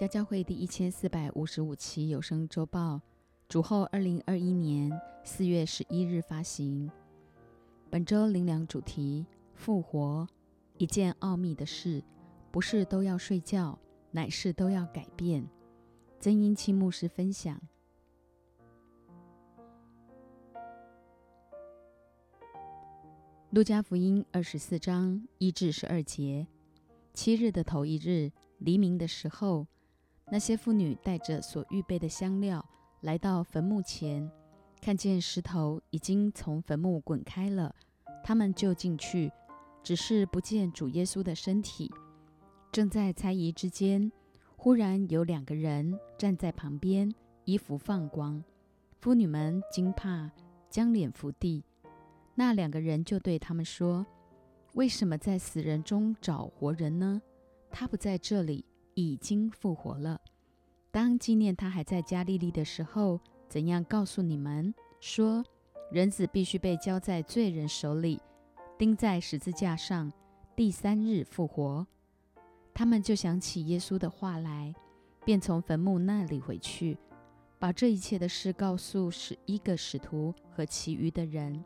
家教会第一千四百五十五期有声周报，主后二零二一年四月十一日发行。本周灵粮主题：复活。一件奥秘的事，不是都要睡觉，乃是都要改变。曾因期牧师分享。路加福音二十四章一至十二节：七日的头一日，黎明的时候。那些妇女带着所预备的香料来到坟墓前，看见石头已经从坟墓滚开了，他们就进去，只是不见主耶稣的身体。正在猜疑之间，忽然有两个人站在旁边，衣服放光。妇女们惊怕，将脸伏地。那两个人就对他们说：“为什么在死人中找活人呢？他不在这里。”已经复活了。当纪念他还在加利利的时候，怎样告诉你们说，人子必须被交在罪人手里，钉在十字架上，第三日复活？他们就想起耶稣的话来，便从坟墓那里回去，把这一切的事告诉十一个使徒和其余的人。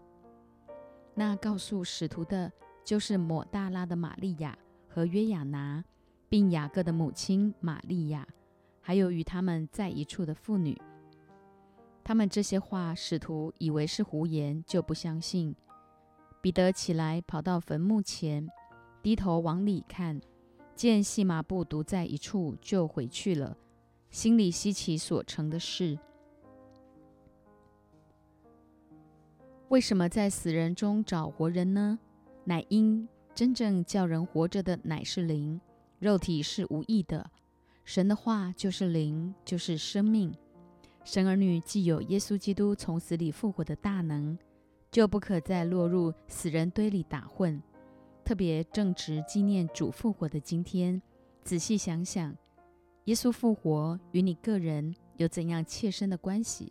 那告诉使徒的，就是抹大拉的玛利亚和约亚拿。并雅各的母亲玛利亚，还有与他们在一处的妇女，他们这些话，使徒以为是胡言，就不相信。彼得起来，跑到坟墓前，低头往里看，见细麻布独在一处，就回去了，心里稀奇所成的事。为什么在死人中找活人呢？乃因真正叫人活着的，乃是灵。肉体是无益的，神的话就是灵，就是生命。神儿女既有耶稣基督从死里复活的大能，就不可再落入死人堆里打混。特别正值纪念主复活的今天，仔细想想，耶稣复活与你个人有怎样切身的关系？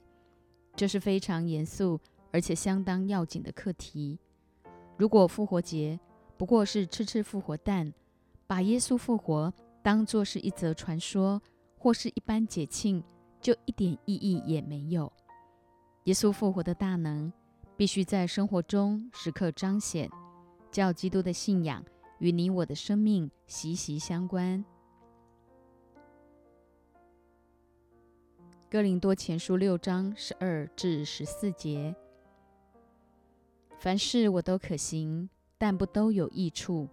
这是非常严肃而且相当要紧的课题。如果复活节不过是吃吃复活蛋，把耶稣复活当作是一则传说，或是一般节庆，就一点意义也没有。耶稣复活的大能，必须在生活中时刻彰显，叫基督的信仰与你我的生命息息相关。哥林多前书六章十二至十四节：凡事我都可行，但不都有益处。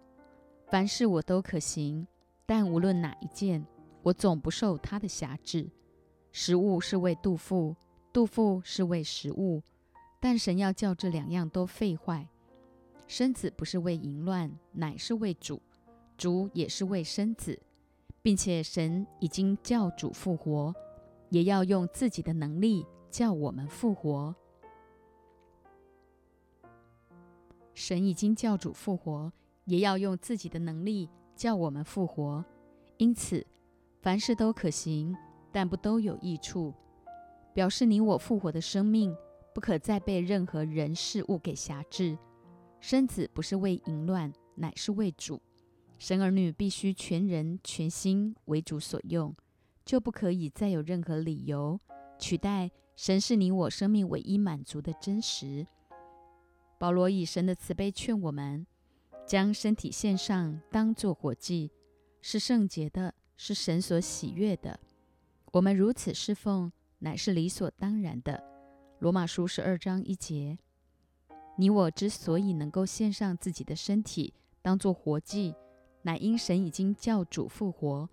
凡事我都可行，但无论哪一件，我总不受他的辖制。食物是为杜甫，杜甫是为食物，但神要叫这两样都废坏。身子不是为淫乱，乃是为主；主也是为身子，并且神已经叫主复活，也要用自己的能力叫我们复活。神已经叫主复活。也要用自己的能力叫我们复活，因此凡事都可行，但不都有益处。表示你我复活的生命不可再被任何人事物给辖制。身子不是为淫乱，乃是为主。神儿女必须全人全心为主所用，就不可以再有任何理由取代神是你我生命唯一满足的真实。保罗以神的慈悲劝我们。将身体献上，当作活祭，是圣洁的，是神所喜悦的。我们如此侍奉，乃是理所当然的。罗马书十二章一节。你我之所以能够献上自己的身体当作活祭，乃因神已经叫主复活，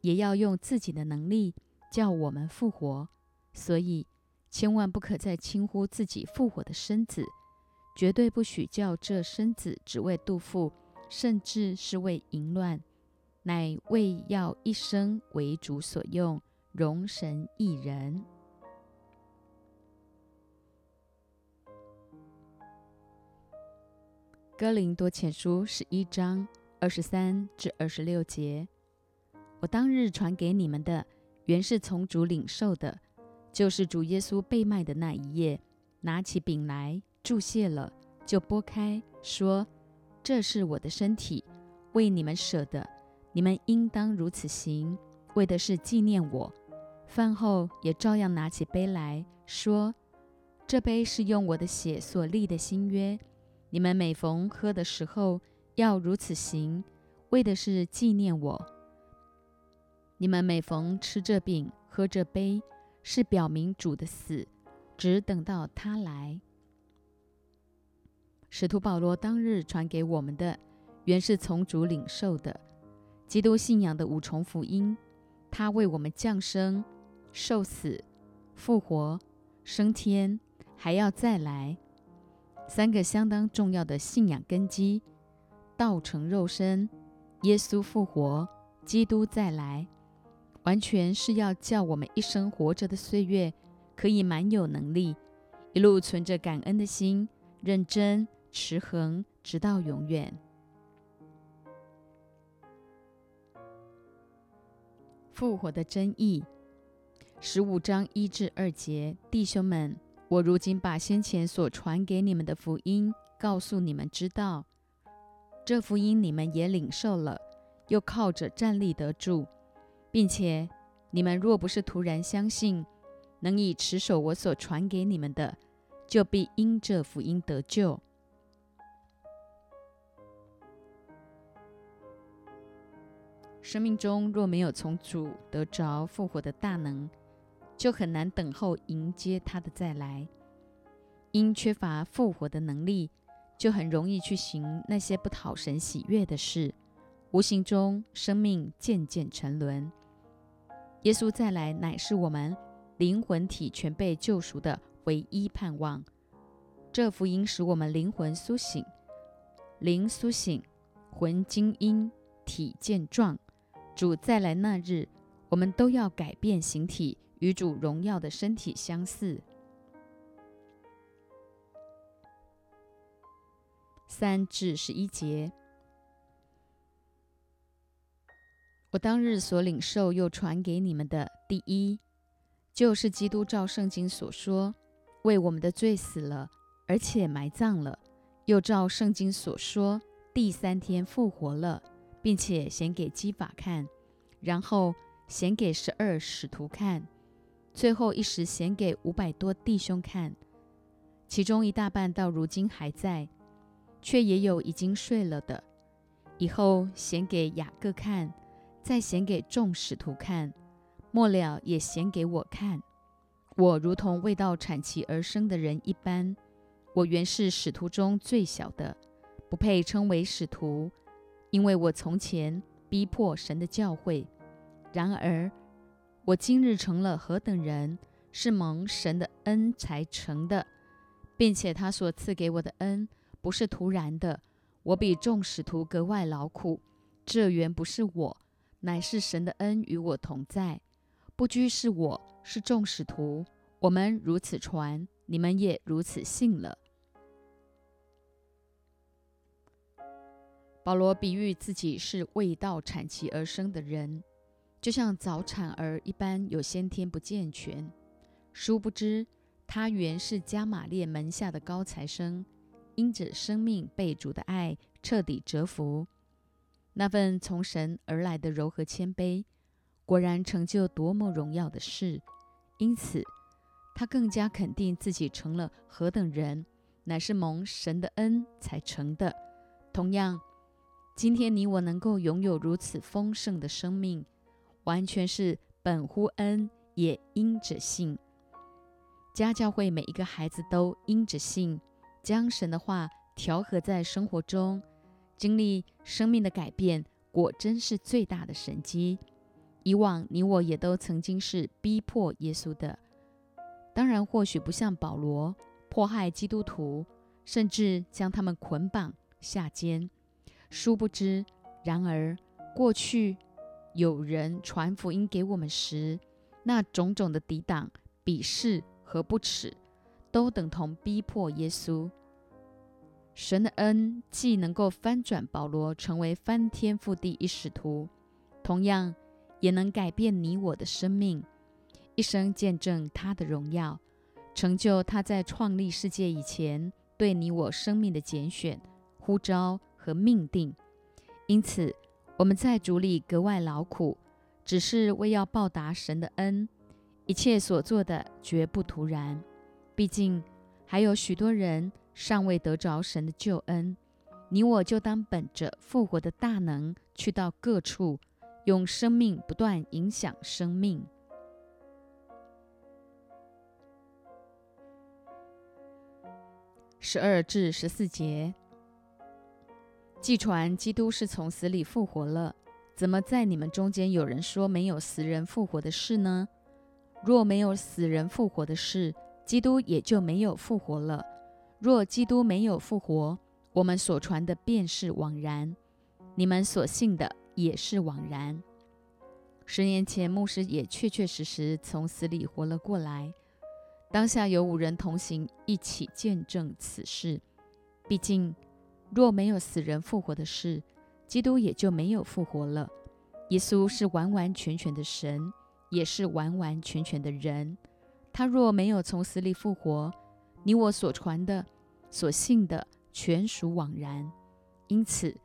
也要用自己的能力叫我们复活。所以，千万不可再轻忽自己复活的身子。绝对不许叫这身子只为杜甫，甚至是为淫乱，乃为要一生为主所用，容神一人。哥林多前书十一章二十三至二十六节，我当日传给你们的，原是从主领受的，就是主耶稣被卖的那一夜，拿起饼来。注谢了，就拨开，说：“这是我的身体，为你们舍的，你们应当如此行，为的是纪念我。饭后也照样拿起杯来说：“这杯是用我的血所立的新约，你们每逢喝的时候要如此行，为的是纪念我。你们每逢吃这饼、喝这杯，是表明主的死，只等到他来。”使徒保罗当日传给我们的，原是从主领受的，基督信仰的五重福音。他为我们降生。受死、复活、升天，还要再来，三个相当重要的信仰根基：道成肉身、耶稣复活、基督再来，完全是要叫我们一生活着的岁月，可以蛮有能力，一路存着感恩的心，认真持恒，直到永远。复活的真意。十五章一至二节，弟兄们，我如今把先前所传给你们的福音告诉你们知道，这福音你们也领受了，又靠着站立得住，并且你们若不是突然相信，能以持守我所传给你们的，就必因这福音得救。生命中若没有从主得着复活的大能，就很难等候迎接他的再来，因缺乏复活的能力，就很容易去行那些不讨神喜悦的事，无形中生命渐渐沉沦。耶稣再来乃是我们灵魂体全被救赎的唯一盼望。这福音使我们灵魂苏醒，灵苏醒，魂精英，体健壮。主再来那日，我们都要改变形体。与主荣耀的身体相似。三至十一节，我当日所领受又传给你们的，第一，就是基督照圣经所说，为我们的罪死了，而且埋葬了，又照圣经所说，第三天复活了，并且显给基法看，然后显给十二使徒看。最后一时显给五百多弟兄看，其中一大半到如今还在，却也有已经睡了的。以后显给雅各看，再显给众使徒看，末了也显给我看。我如同未到产期而生的人一般，我原是使徒中最小的，不配称为使徒，因为我从前逼迫神的教诲。然而。我今日成了何等人，是蒙神的恩才成的，并且他所赐给我的恩不是突然的。我比众使徒格外劳苦，这原不是我，乃是神的恩与我同在。不拘是我是众使徒，我们如此传，你们也如此信了。保罗比喻自己是未到产期而生的人。就像早产儿一般有先天不健全，殊不知他原是加玛列门下的高材生，因着生命被主的爱彻底折服，那份从神而来的柔和谦卑，果然成就多么荣耀的事。因此，他更加肯定自己成了何等人，乃是蒙神的恩才成的。同样，今天你我能够拥有如此丰盛的生命。完全是本乎恩，也因着信。家教会每一个孩子都因着信，将神的话调和在生活中，经历生命的改变，果真是最大的神机。以往你我也都曾经是逼迫耶稣的，当然或许不像保罗迫害基督徒，甚至将他们捆绑下监。殊不知，然而过去。有人传福音给我们时，那种种的抵挡、鄙视和不耻，都等同逼迫耶稣。神的恩既能够翻转保罗成为翻天覆地一使徒，同样也能改变你我的生命，一生见证他的荣耀，成就他在创立世界以前对你我生命的拣选、呼召和命定。因此。我们在主里格外劳苦，只是为要报答神的恩。一切所做的绝不突然，毕竟还有许多人尚未得着神的救恩。你我就当本着复活的大能，去到各处，用生命不断影响生命。十二至十四节，既传基督是从死里复活了，怎么在你们中间有人说没有死人复活的事呢？若没有死人复活的事，基督也就没有复活了。若基督没有复活，我们所传的便是枉然，你们所信的也是枉然。十年前，牧师也确确实实从死里活了过来。当下有五人同行，一起见证此事。毕竟，若没有死人复活的事，基督也就没有复活了。耶稣是完完全全的神，也是完完全全的人。他若没有从死里复活，你我所传的、所信的，全属枉然。因此，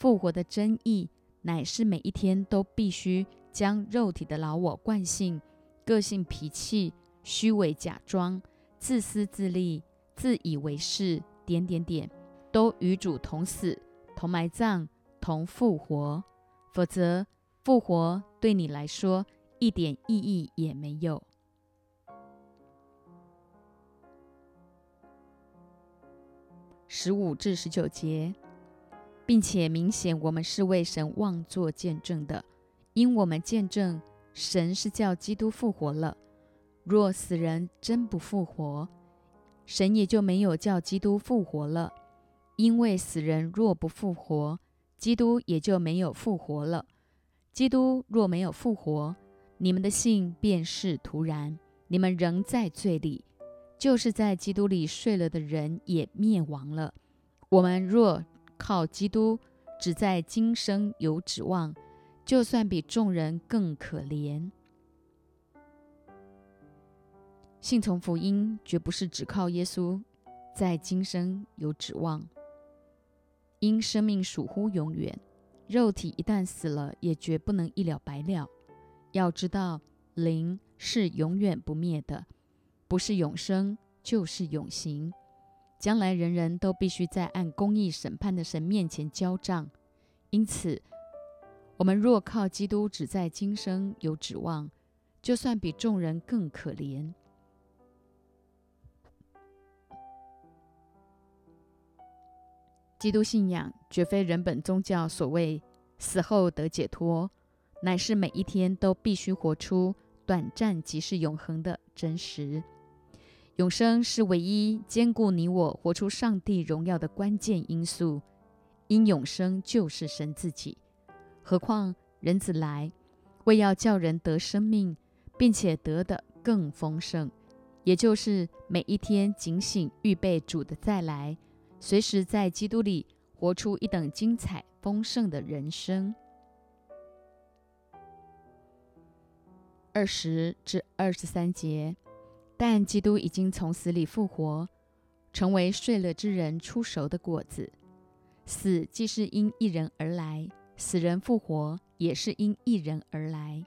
复活的真意，乃是每一天都必须将肉体的老我惯性、个性、脾气。虚伪假装、自私自利、自以为是，点点点，都与主同死、同埋葬、同复活。否则，复活对你来说一点意义也没有。十五至十九节，并且明显，我们是为神妄作见证的，因我们见证神是叫基督复活了。若死人真不复活，神也就没有叫基督复活了。因为死人若不复活，基督也就没有复活了。基督若没有复活，你们的信便是徒然，你们仍在罪里，就是在基督里睡了的人也灭亡了。我们若靠基督，只在今生有指望，就算比众人更可怜。信从福音，绝不是只靠耶稣，在今生有指望。因生命属乎永远，肉体一旦死了，也绝不能一了百了。要知道，灵是永远不灭的，不是永生，就是永行。将来人人都必须在按公义审判的神面前交账。因此，我们若靠基督，只在今生有指望，就算比众人更可怜。基督信仰绝非人本宗教所谓死后得解脱，乃是每一天都必须活出短暂即是永恒的真实。永生是唯一兼顾你我活出上帝荣耀的关键因素，因永生就是神自己。何况人子来，为要叫人得生命，并且得的更丰盛，也就是每一天警醒预备主的再来。随时在基督里活出一等精彩丰盛的人生。二十至二十三节，但基督已经从死里复活，成为睡了之人出熟的果子。死既是因一人而来，死人复活也是因一人而来。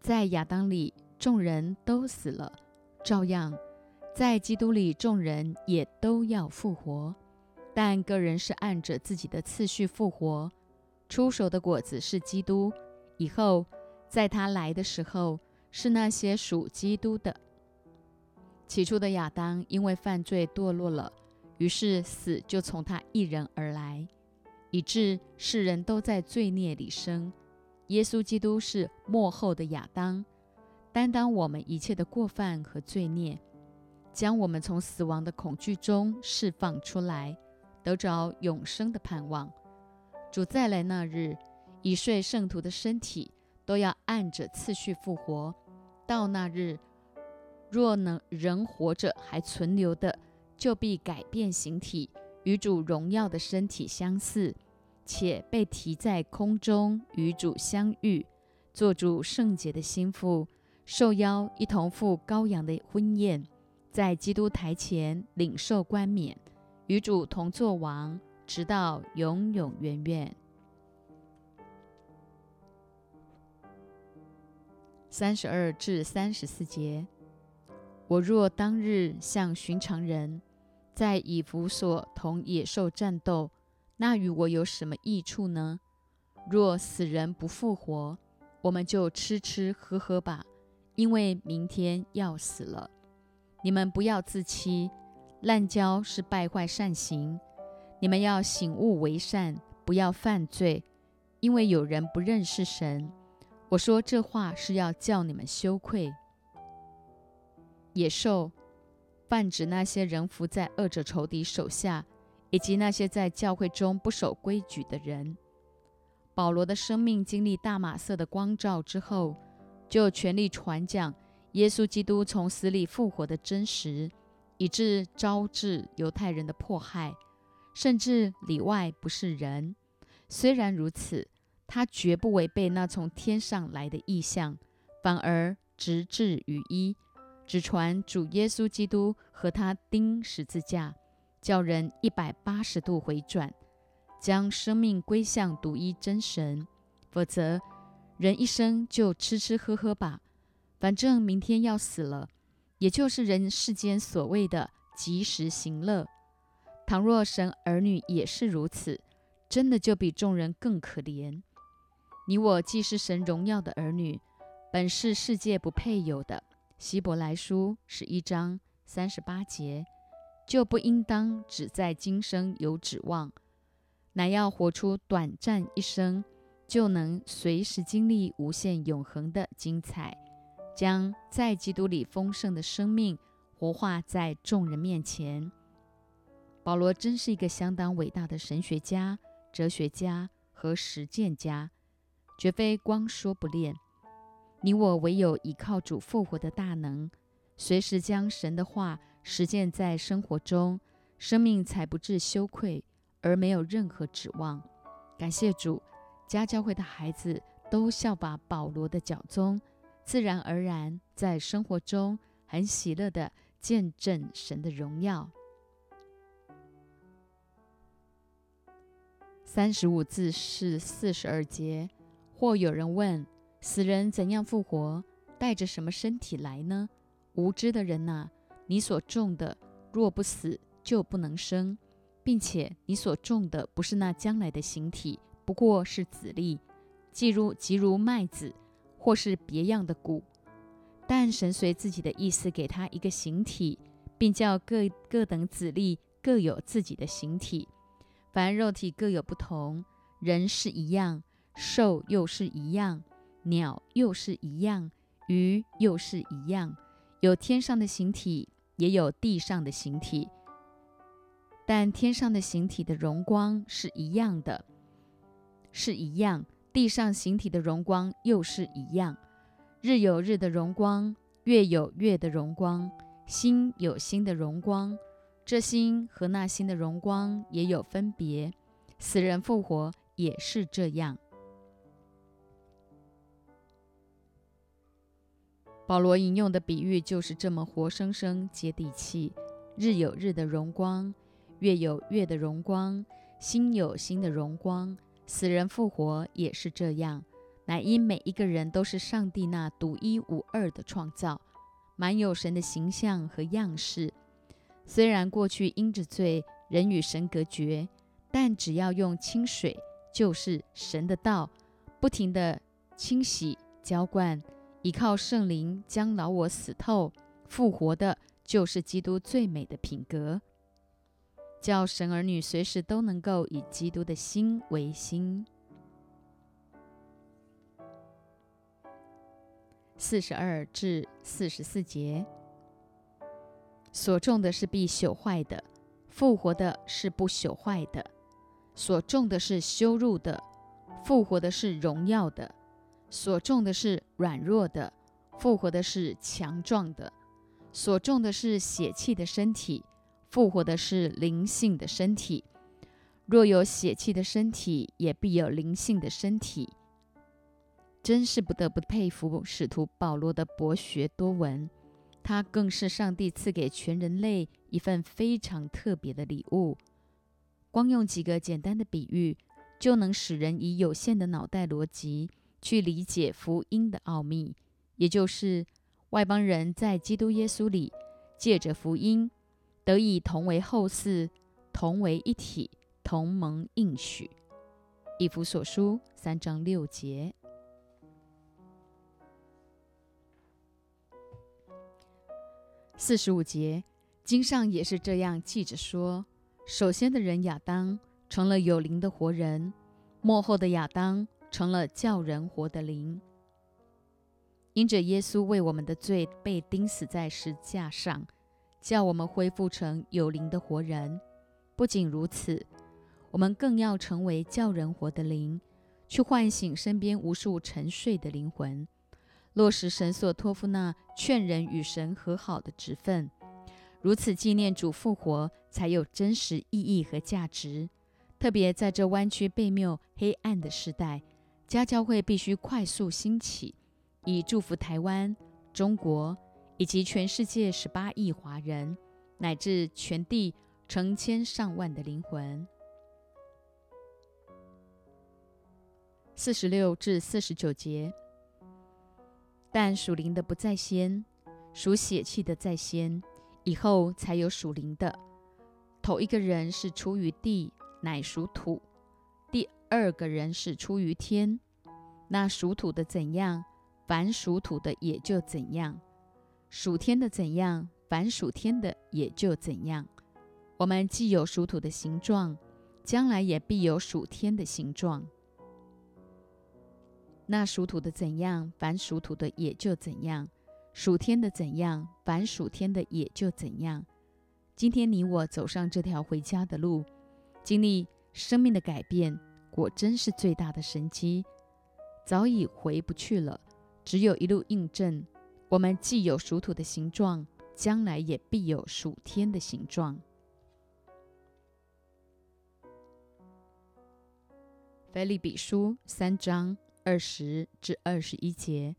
在亚当里，众人都死了，照样在基督里，众人也都要复活。但个人是按着自己的次序复活，出手的果子是基督。以后在他来的时候，是那些属基督的。起初的亚当因为犯罪堕落了，于是死就从他一人而来，以致世人都在罪孽里生。耶稣基督是末后的亚当，担当我们一切的过犯和罪孽，将我们从死亡的恐惧中释放出来。得着永生的盼望。主再来那日，已睡圣徒的身体都要按着次序复活。到那日，若能人活着还存留的，就必改变形体，与主荣耀的身体相似，且被提在空中与主相遇，做主圣洁的心腹，受邀一同赴羔羊的婚宴，在基督台前领受冠冕。与主同作王，直到永永远远。三十二至三十四节。我若当日像寻常人，在以弗所同野兽战斗，那与我有什么益处呢？若死人不复活，我们就吃吃喝喝吧，因为明天要死了。你们不要自欺，滥交是败坏善行。你们要醒悟为善，不要犯罪，因为有人不认识神。我说这话是要叫你们羞愧。野兽泛指那些人伏在恶者仇敌手下，以及那些在教会中不守规矩的人。保罗的生命经历大马色的光照之后，就全力传讲耶稣基督从死里复活的真实，以致招致犹太人的迫害，甚至里外不是人。虽然如此，他绝不违背那从天上来的意象，反而直至于一。只传主耶稣基督和他钉十字架，叫人一百八十度回转，将生命归向独一真神。否则，人一生就吃吃喝喝吧，反正明天要死了。也就是人世间所谓的及时行乐。倘若神儿女也是如此，真的就比众人更可怜。你我既是神荣耀的儿女，本是世界不配有的。希伯来书十一章三十八节，就不应当只在今生有指望，乃要活出短暂一生，就能随时经历无限永恒的精彩，将在基督里丰盛的生命活化在众人面前。保罗真是一个相当伟大的神学家、哲学家和实践家，绝非光说不练。你我唯有依靠主复活的大能，随时将神的话实践在生活中，生命才不致羞愧，而没有任何指望。感谢主，家教会的孩子都效法保罗的脚踪，自然而然在生活中很喜乐的见证神的荣耀。三十五字是四十二节，或有人问。死人怎样复活？带着什么身体来呢？无知的人呐！你所种的若不死，就不能生，并且你所种的不是那将来的形体，不过是籽粒，即如即如麦子，或是别样的骨。但神随自己的意思给他一个形体，并叫各各等子粒各有自己的形体。凡肉体各有不同，人是一样，兽又是一样。鸟又是一样，鱼又是一样，有天上的形体，也有地上的形体。但天上的形体的荣光是一样的，是一样；地上形体的荣光又是一样。日有日的荣光，月有月的荣光，星有星的荣光。这星和那星的荣光也有分别。死人复活也是这样。保罗引用的比喻就是这么活生生、接地气。日有日的荣光，月有月的荣光，星有星的荣光。死人复活也是这样，乃因每一个人都是上帝那独一无二的创造，满有神的形象和样式。虽然过去因着罪，人与神隔绝，但只要用清水，就是神的道，不停的清洗、浇灌。依靠圣灵将老我死透，复活的，就是基督最美的品格，叫神儿女随时都能够以基督的心为心。四十二至四十四节，所种的是必朽坏的，复活的是不朽坏的；所种的是羞辱的，复活的是荣耀的。所种的是软弱的，复活的是强壮的；所种的是血气的身体，复活的是灵性的身体。若有血气的身体，也必有灵性的身体。真是不得不佩服使徒保罗的博学多闻，他更是上帝赐给全人类一份非常特别的礼物。光用几个简单的比喻，就能使人以有限的脑袋逻辑。去理解福音的奥秘，也就是外邦人在基督耶稣里借着福音得以同为后嗣，同为一体，同盟应许。以弗所书三章六节。四十五节，经上也是这样记着说：首先的人亚当成了有灵的活人，末后的亚当成了叫人活的灵。因着耶稣为我们的罪被钉死在石架上，叫我们恢复成有灵的活人。不仅如此，我们更要成为叫人活的灵，去唤醒身边无数沉睡的灵魂。落实神所托付那劝人与神和好的职分，如此纪念主复活，才有真实意义和价值。特别在这弯曲背谬、黑暗的时代，家教会必须快速兴起，以祝福台湾、中国以及全世界十八亿华人，乃至全地成千上万的灵魂。四十六至四十九节。但属灵的不在先，属血气的在先，以后才有属灵的。头一个人是出于地，乃属土；第二个人是出于天。那属土的怎样，凡属土的也就怎样；属天的怎样，凡属天的也就怎样。我们既有属土的形状，将来也必有属天的形状。那属土的怎样，凡属土的也就怎样；属天的怎样，凡属天的也就怎样。今天你我走上这条回家的路，经历生命的改变，果真是最大的神机。早已回不去了，只有一路印证：我们既有属土的形状，将来也必有属天的形状。腓利比书三章。二十至二十一节，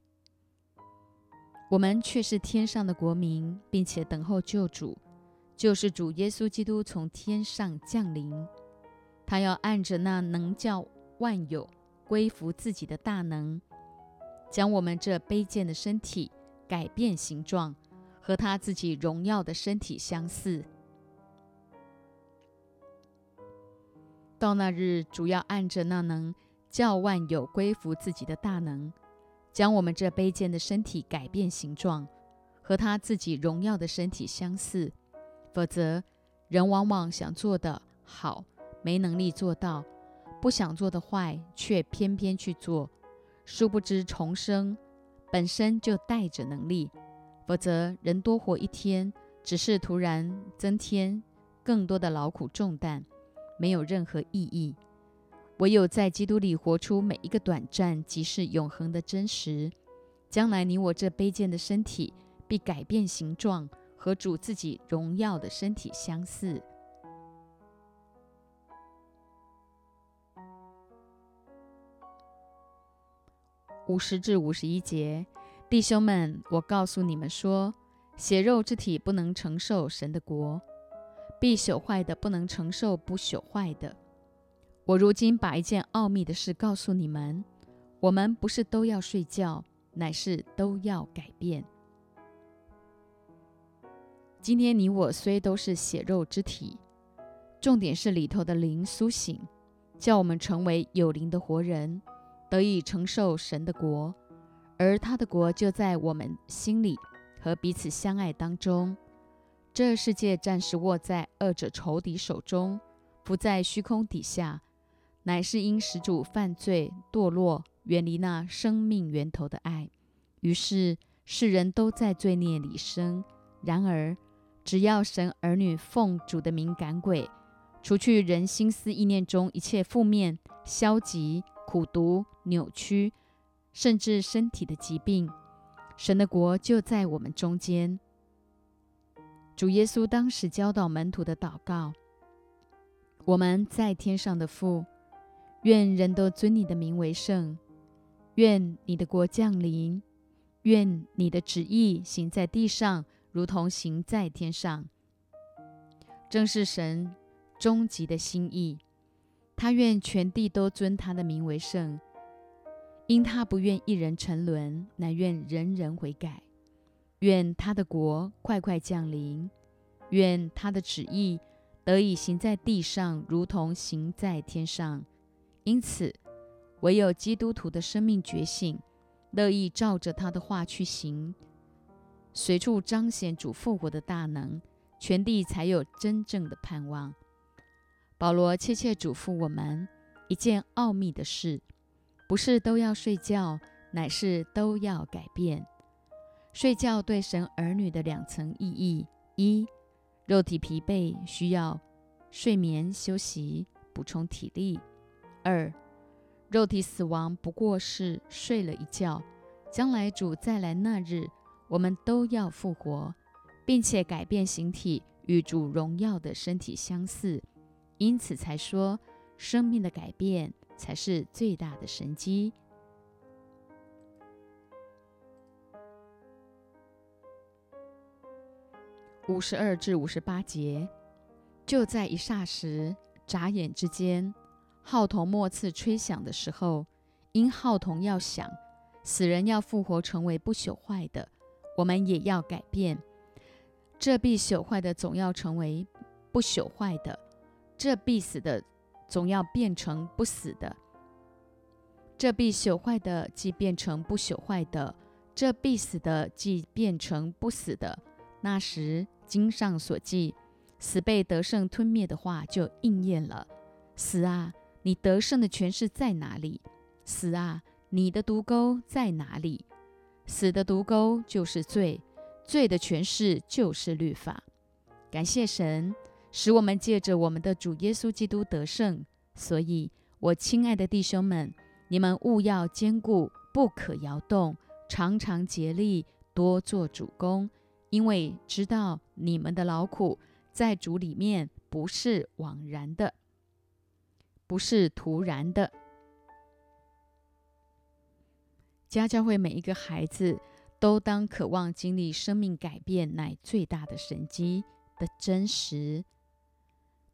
我们却是天上的国民，并且等候救主，就是主耶稣基督从天上降临。他要按着那能叫万有归服自己的大能，将我们这卑贱的身体改变形状，和他自己荣耀的身体相似。到那日，主要按着那能。叫万有归服自己的大能，将我们这卑贱的身体改变形状，和他自己荣耀的身体相似。否则，人往往想做的好，没能力做到；不想做的坏，却偏偏去做。殊不知重生本身就带着能力。否则，人多活一天，只是突然增添更多的劳苦重担，没有任何意义。唯有在基督里活出每一个短暂即是永恒的真实，将来你我这卑贱的身体必改变形状，和主自己荣耀的身体相似。五十至五十一节，弟兄们，我告诉你们说，血肉之体不能承受神的国，必朽坏的不能承受不朽坏的。我如今把一件奥秘的事告诉你们：我们不是都要睡觉，乃是都要改变。今天你我虽都是血肉之体，重点是里头的灵苏醒，叫我们成为有灵的活人，得以承受神的国，而他的国就在我们心里和彼此相爱当中。这世界暂时握在恶者仇敌手中，不在虚空底下。乃是因始祖犯罪堕落，远离那生命源头的爱，于是世人都在罪孽里生。然而，只要神儿女奉主的名赶鬼，除去人心思意念中一切负面、消极、苦毒、扭曲，甚至身体的疾病，神的国就在我们中间。主耶稣当时教导门徒的祷告：“我们在天上的父。”愿人都尊你的名为圣，愿你的国降临，愿你的旨意行在地上，如同行在天上。正是神终极的心意，他愿全地都尊他的名为圣，因他不愿一人沉沦，乃愿人人悔改。愿他的国快快降临，愿他的旨意得以行在地上，如同行在天上。因此，唯有基督徒的生命觉醒，乐意照着他的话去行，随处彰显主复活的大能，全地才有真正的盼望。保罗切切嘱咐我们一件奥秘的事：不是都要睡觉，乃是都要改变。睡觉对神儿女的两层意义：一，肉体疲惫需要睡眠休息，补充体力；二，肉体死亡不过是睡了一觉，将来主再来那日，我们都要复活，并且改变形体，与主荣耀的身体相似。因此才说，生命的改变才是最大的神机。五十二至五十八节，就在一霎时、眨眼之间，号筒末次吹响的时候，因号筒要响，死人要复活，成为不朽坏的，我们也要改变。这必朽坏的总要成为不朽坏的；这必死的总要变成不死的；这必朽坏的即变成不朽坏的；这必死的即变成不死的。那时。经上所记，死被得胜吞灭的话就应验了。死啊，你得胜的权势在哪里？死啊，你的毒钩在哪里？死的毒钩就是罪，罪的权势就是律法。感谢神，使我们借着我们的主耶稣基督得胜。所以，我亲爱的弟兄们，你们务要坚固，不可摇动，常常竭力，多做主公。因为知道你们的劳苦在主里面不是枉然的，不是徒然的。家教会每一个孩子都当渴望经历生命改变，乃最大的神机的真实。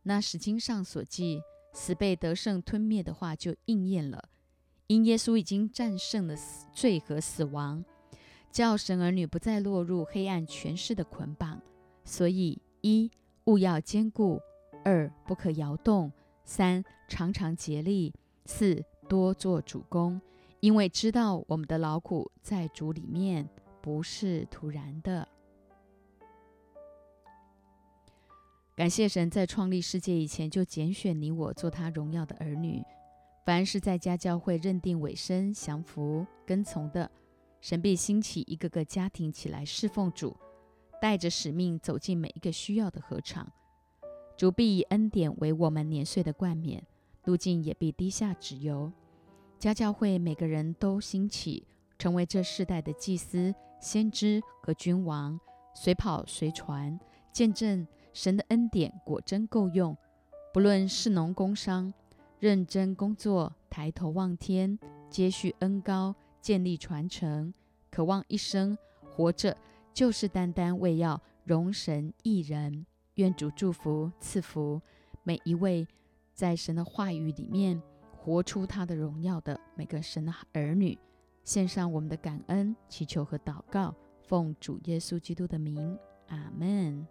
那史经上所记，死被得胜吞灭的话就应验了，因耶稣已经战胜了死罪和死亡。叫神儿女不再落入黑暗权势的捆绑，所以一勿要坚固，二不可摇动，三常常竭力，四多做主公，因为知道我们的劳苦在主里面不是突然的。感谢神在创立世界以前就拣选你我做他荣耀的儿女，凡是在家教会认定委身降服跟从的。神必兴起一个个家庭起来侍奉主，带着使命走进每一个需要的合场。主必以恩典为我们年岁的冠冕，路径也必低下脂油。家教会每个人都兴起，成为这世代的祭司、先知和君王，随跑随传，见证神的恩典果真够用。不论是农工商，认真工作，抬头望天，接续恩高。建立传承，渴望一生活着，就是单单为要容神一人。愿主祝福赐福每一位在神的话语里面活出他的荣耀的每个神的儿女。献上我们的感恩、祈求和祷告，奉主耶稣基督的名，阿门。